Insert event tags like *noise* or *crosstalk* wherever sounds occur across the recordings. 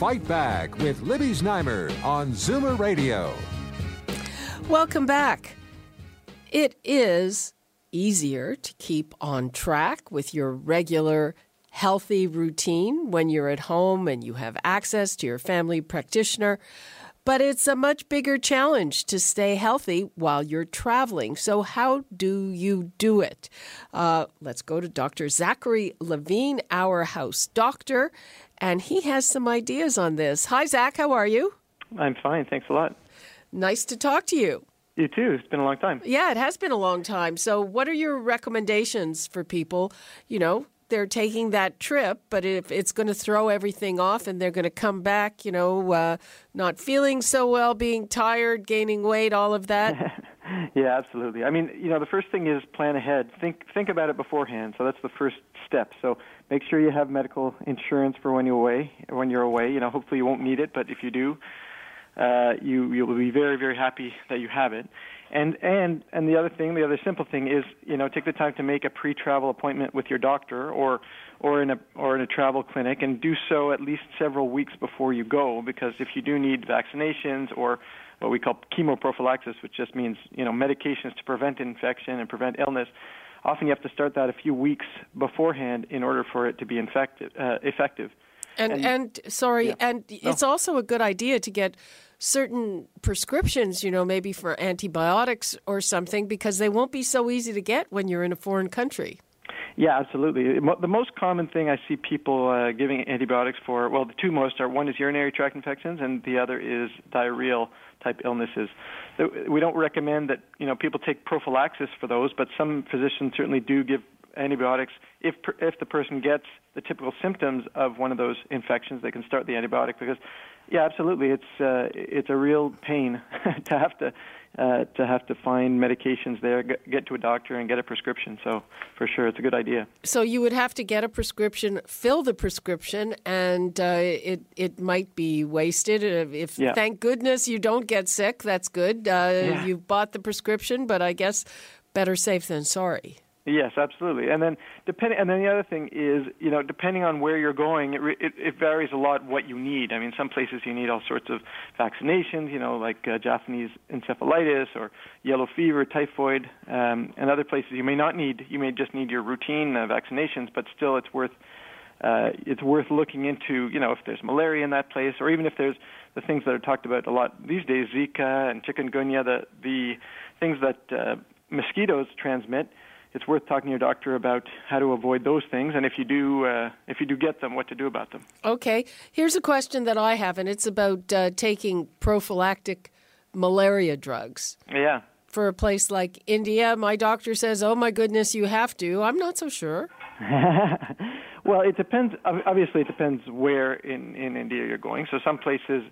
Fight Back with Libby Znaimer on Zoomer Radio. Welcome back. It is easier to keep on track with your regular healthy routine when you're at home and you have access to your family practitioner. But it's a much bigger challenge to stay healthy while you're traveling. So, how do you do it? Uh, let's go to Dr. Zachary Levine, our house doctor, and he has some ideas on this. Hi, Zach. How are you? I'm fine. Thanks a lot. Nice to talk to you. You too. It's been a long time. Yeah, it has been a long time. So, what are your recommendations for people? You know, they're taking that trip, but if it's going to throw everything off and they're going to come back, you know, uh, not feeling so well, being tired, gaining weight, all of that. *laughs* yeah, absolutely. I mean, you know, the first thing is plan ahead. Think think about it beforehand. So that's the first step. So make sure you have medical insurance for when you're away. When you're away, you know, hopefully you won't need it, but if you do, uh, you you will be very very happy that you have it. And and and the other thing, the other simple thing is, you know, take the time to make a pre-travel appointment with your doctor or or in a or in a travel clinic, and do so at least several weeks before you go, because if you do need vaccinations or what we call chemoprophylaxis, which just means you know medications to prevent infection and prevent illness, often you have to start that a few weeks beforehand in order for it to be infected, uh, effective. And, and, and sorry, yeah. and no. it's also a good idea to get certain prescriptions, you know, maybe for antibiotics or something, because they won't be so easy to get when you're in a foreign country. Yeah, absolutely. The most common thing I see people uh, giving antibiotics for, well, the two most are one is urinary tract infections, and the other is diarrheal type illnesses. We don't recommend that you know people take prophylaxis for those, but some physicians certainly do give antibiotics. If if the person gets the typical symptoms of one of those infections they can start the antibiotic because yeah absolutely it's uh, it's a real pain *laughs* to have to uh, to have to find medications there get to a doctor and get a prescription. So for sure it's a good idea. So you would have to get a prescription fill the prescription and uh, it it might be wasted. Uh, if yeah. thank goodness you don't get sick that's good. Uh, yeah. you bought the prescription but I guess better safe than sorry Yes, absolutely. And then depending, and then the other thing is, you know, depending on where you're going, it, it, it varies a lot what you need. I mean, some places you need all sorts of vaccinations, you know, like uh, Japanese encephalitis or yellow fever, typhoid, um, and other places you may not need. You may just need your routine uh, vaccinations, but still, it's worth uh, it's worth looking into. You know, if there's malaria in that place, or even if there's the things that are talked about a lot these days, Zika and chikungunya, the the things that uh, mosquitoes transmit it's worth talking to your doctor about how to avoid those things, and if you do, uh, if you do get them, what to do about them. Okay, here's a question that I have, and it's about uh, taking prophylactic malaria drugs. Yeah. For a place like India, my doctor says, "Oh my goodness, you have to." I'm not so sure. *laughs* Well, it depends. Obviously, it depends where in in India you're going. So some places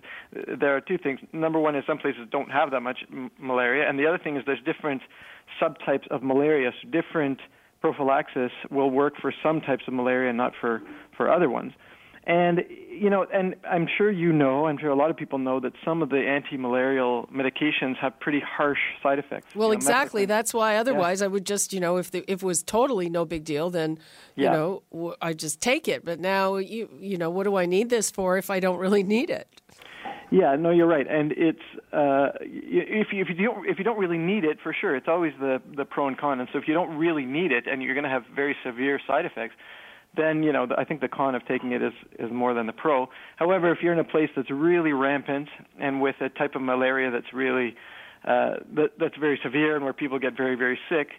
there are two things. Number one is some places don't have that much m- malaria, and the other thing is there's different subtypes of malaria. So different prophylaxis will work for some types of malaria not for for other ones. And you know, and I'm sure you know, I'm sure a lot of people know that some of the anti-malarial medications have pretty harsh side effects. Well, you know, exactly. That's why otherwise yeah. I would just, you know, if the, if it was totally no big deal, then you yeah. know, I just take it. But now you you know, what do I need this for if I don't really need it? Yeah, no, you're right, and it's uh, if you if you don't if you don't really need it, for sure, it's always the the pro and con. And so if you don't really need it, and you're going to have very severe side effects, then you know I think the con of taking it is is more than the pro. However, if you're in a place that's really rampant and with a type of malaria that's really uh, that, that's very severe and where people get very very sick,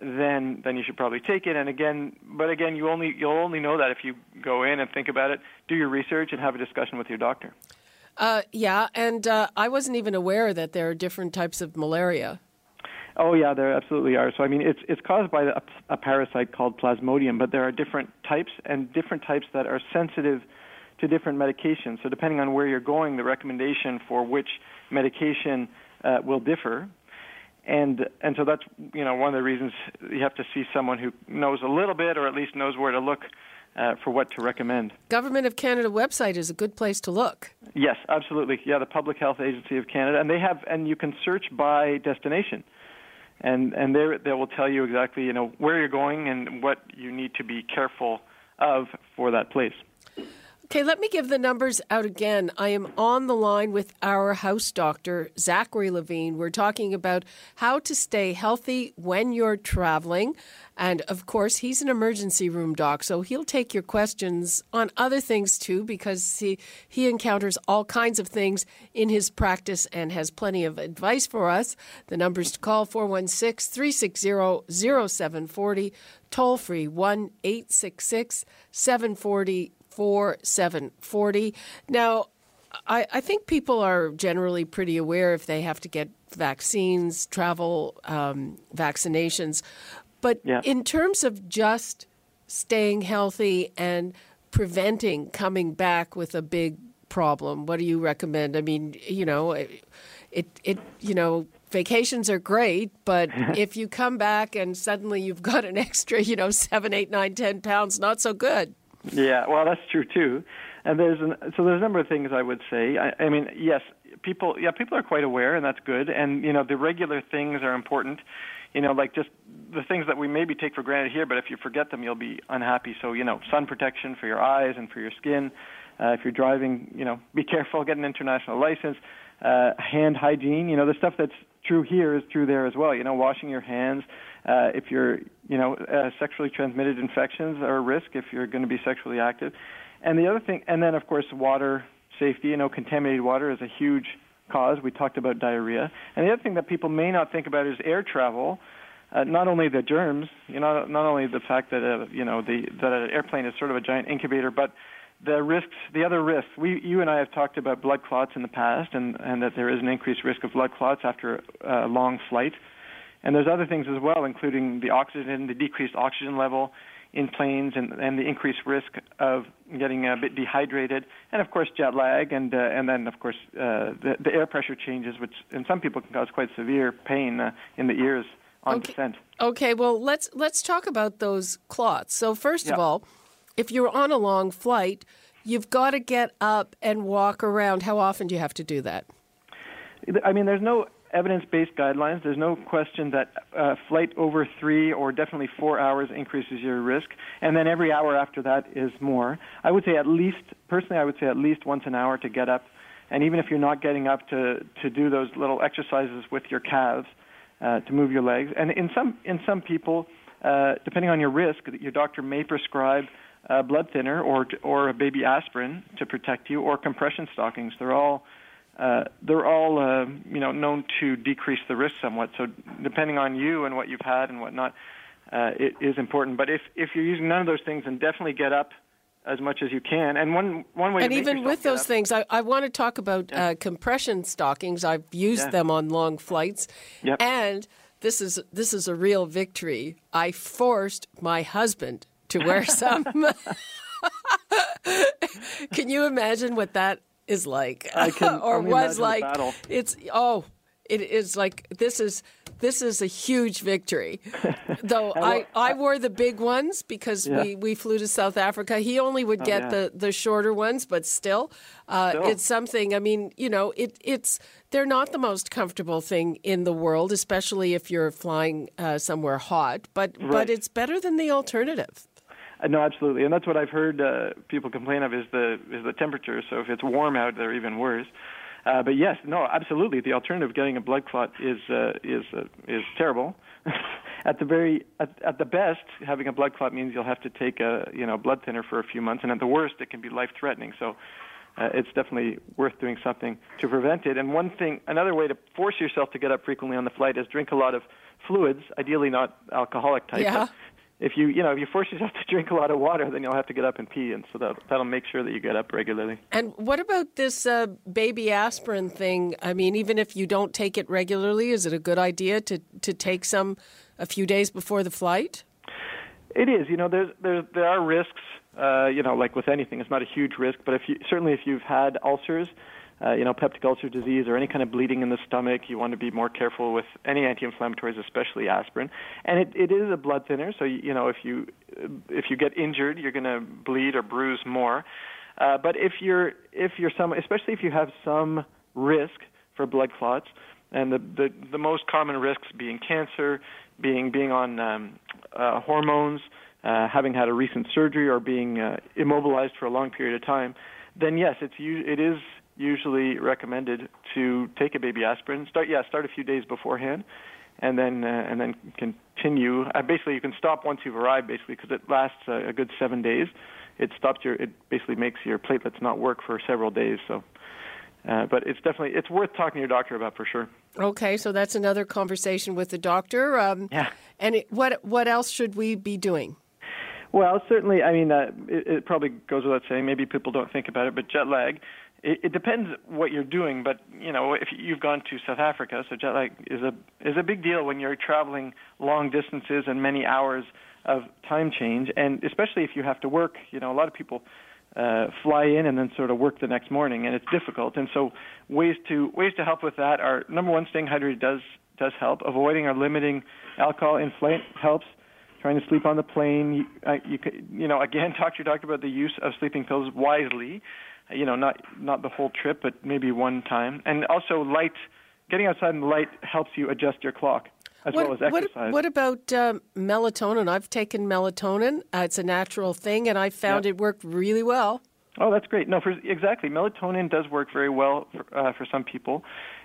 then then you should probably take it. And again, but again, you only you'll only know that if you go in and think about it, do your research, and have a discussion with your doctor. Uh, yeah, and uh, I wasn't even aware that there are different types of malaria. Oh yeah, there absolutely are. So I mean, it's it's caused by a, a parasite called Plasmodium, but there are different types and different types that are sensitive to different medications. So depending on where you're going, the recommendation for which medication uh, will differ. And and so that's you know one of the reasons you have to see someone who knows a little bit or at least knows where to look uh, for what to recommend. Government of Canada website is a good place to look. Yes, absolutely. Yeah, the Public Health Agency of Canada, and they have and you can search by destination and and they they will tell you exactly you know where you're going and what you need to be careful of for that place. Okay, let me give the numbers out again. I am on the line with our house doctor, Zachary Levine. We're talking about how to stay healthy when you're traveling. And of course, he's an emergency room doc, so he'll take your questions on other things too, because he, he encounters all kinds of things in his practice and has plenty of advice for us. The numbers to call 416 360 0740, toll free 1 866 740 4740. Now, I, I, think people are generally pretty aware if they have to get vaccines, travel, um, vaccinations. But yeah. in terms of just staying healthy and preventing coming back with a big problem, what do you recommend? I mean, you know, it, it, it you know, vacations are great, but *laughs* if you come back and suddenly you've got an extra, you know, seven, eight, nine, ten pounds, not so good. Yeah, well, that's true too. And there's an, so there's a number of things I would say. I, I mean, yes, people, yeah, people are quite aware, and that's good. And you know, the regular things are important. You know, like just the things that we maybe take for granted here, but if you forget them, you'll be unhappy. So you know, sun protection for your eyes and for your skin. Uh, if you're driving, you know, be *laughs* careful. Get an international license. Uh, hand hygiene. You know, the stuff that's true here is true there as well. You know, washing your hands. Uh, if you're, you know, uh, sexually transmitted infections are a risk if you're going to be sexually active. And the other thing, and then of course water safety. You know, contaminated water is a huge cause. We talked about diarrhea. And the other thing that people may not think about is air travel. Uh, not only the germs, you know, not only the fact that uh, you know the that an airplane is sort of a giant incubator, but the risks, the other risks. We, you and I have talked about blood clots in the past, and and that there is an increased risk of blood clots after a long flight. And there's other things as well, including the oxygen, the decreased oxygen level in planes, and, and the increased risk of getting a bit dehydrated, and of course jet lag, and uh, and then of course uh, the, the air pressure changes, which in some people can cause quite severe pain uh, in the ears on okay. descent. Okay, well let's let's talk about those clots. So first yeah. of all, if you're on a long flight, you've got to get up and walk around. How often do you have to do that? I mean, there's no evidence-based guidelines. There's no question that uh, flight over three or definitely four hours increases your risk, and then every hour after that is more. I would say at least, personally, I would say at least once an hour to get up, and even if you're not getting up to to do those little exercises with your calves uh, to move your legs, and in some in some people, uh, depending on your risk, your doctor may prescribe a blood thinner or or a baby aspirin to protect you, or compression stockings. They're all uh, they're all uh, you know known to decrease the risk somewhat. So depending on you and what you've had and whatnot, uh, it is important. But if if you're using none of those things, then definitely get up as much as you can. And one one way and even with those up, things, I, I want to talk about yeah. uh, compression stockings. I've used yeah. them on long flights, yep. and this is this is a real victory. I forced my husband to wear *laughs* some. *laughs* Can you imagine what that is like *laughs* can, or was like it's oh it is like this is this is a huge victory *laughs* though I, I wore the big ones because yeah. we, we flew to south africa he only would oh, get oh, yeah. the, the shorter ones but still, uh, still, it's something i mean you know it, it's they're not the most comfortable thing in the world especially if you're flying uh, somewhere hot but right. but it's better than the alternative no, absolutely, and that's what I've heard uh, people complain of is the is the temperature. So if it's warm out, they're even worse. Uh, but yes, no, absolutely. The alternative of getting a blood clot is uh, is uh, is terrible. *laughs* at the very at, at the best, having a blood clot means you'll have to take a you know blood thinner for a few months, and at the worst, it can be life threatening. So. Uh, it's definitely worth doing something to prevent it. And one thing, another way to force yourself to get up frequently on the flight is drink a lot of fluids, ideally not alcoholic type, yeah if you you know if you force yourself to drink a lot of water, then you'll have to get up and pee, and so that that'll make sure that you get up regularly. And what about this uh, baby aspirin thing? I mean, even if you don't take it regularly, is it a good idea to to take some a few days before the flight? It is. You know, there's, there's there are risks uh, you know, like with anything, it's not a huge risk. But if you certainly if you've had ulcers, uh, you know, peptic ulcer disease or any kind of bleeding in the stomach, you want to be more careful with any anti-inflammatories, especially aspirin. And it, it is a blood thinner, so you know if you if you get injured, you're going to bleed or bruise more. Uh, but if you're if you're some, especially if you have some risk for blood clots, and the the, the most common risks being cancer, being being on um, uh, hormones, uh, having had a recent surgery, or being uh, immobilized for a long period of time, then yes, it's it is usually recommended to take a baby aspirin. Start yeah, start a few days beforehand, and then uh, and then continue. Uh, basically, you can stop once you've arrived, basically, because it lasts a, a good seven days. It stops your it basically makes your platelets not work for several days. So. Uh, but it's definitely it's worth talking to your doctor about for sure. Okay, so that's another conversation with the doctor. Um, yeah. And it, what what else should we be doing? Well, certainly. I mean, uh, it, it probably goes without saying. Maybe people don't think about it, but jet lag it, it depends what you're doing, but you know, if you've gone to South Africa, so jet lag is a is a big deal when you're traveling long distances and many hours of time change, and especially if you have to work. You know, a lot of people uh, fly in and then sort of work the next morning, and it's difficult. And so, ways to ways to help with that are number one, staying hydrated does does help. Avoiding or limiting alcohol in flight helps. Trying to sleep on the plane, you, uh, you, you know, again, *laughs* talk to your doctor about the use of sleeping pills wisely you know, not not the whole trip, but maybe one time. And also, light, getting outside in the light helps you adjust your clock as what, well as exercise. What, what about uh, melatonin? I've taken melatonin. Uh, it's a natural thing, and I found yep. it worked really well. Oh, that's great. No, for exactly, melatonin does work very well for, uh, for some people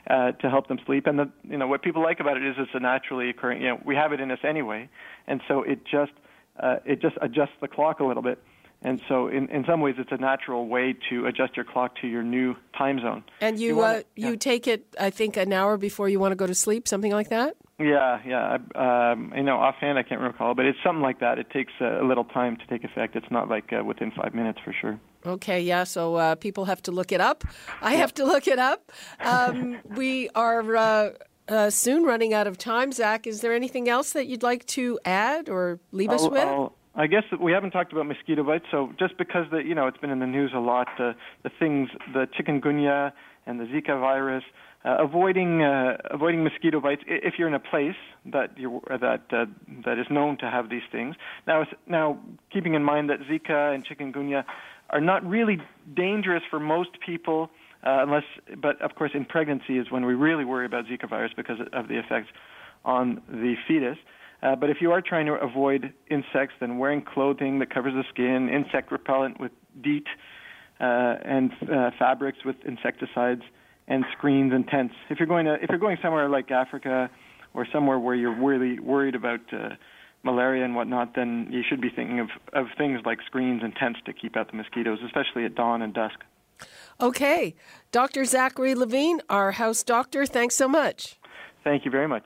uh, to help them sleep. And the, you know what people like about it is it's a naturally occurring. You know, we have it in us anyway, and so it just uh, it just adjusts the clock a little bit. And so, in, in some ways, it's a natural way to adjust your clock to your new time zone. And you you, wanna, uh, you yeah. take it, I think, an hour before you want to go to sleep, something like that. Yeah, yeah. I, um, you know, offhand, I can't recall, but it's something like that. It takes a, little time to take effect. It's not like uh, within five minutes for sure. Okay, yeah. So uh, people have to look it up. I have to look it up. Um, we are. Uh, uh, soon running out of time, Zach. Is there anything else that you'd like to add or leave us I'll, with? I'll, I guess we haven't talked about mosquito bites. So just because the you know it's been in the news a lot, uh, the things, the chikungunya and the Zika virus, uh, avoiding uh, avoiding mosquito bites if you're in a place that you that uh, that is known to have these things. Now, now keeping in mind that Zika and chikungunya are not really dangerous for most people, uh, unless, but of course, in pregnancy is when we really worry about Zika virus because of the effects on the fetus. Uh, but if you are trying to avoid insects, then wearing clothing that covers the skin, insect repellent with DEET, uh, and uh, fabrics with insecticides, and screens and tents. If you're going to, if you're going somewhere like Africa, or somewhere where you're really worried about uh, malaria and whatnot, then you should be thinking of, of things like screens and tents to keep out the mosquitoes, especially at dawn and dusk. Okay, Dr. Zachary Levine, our house doctor. Thanks so much. Thank you very much.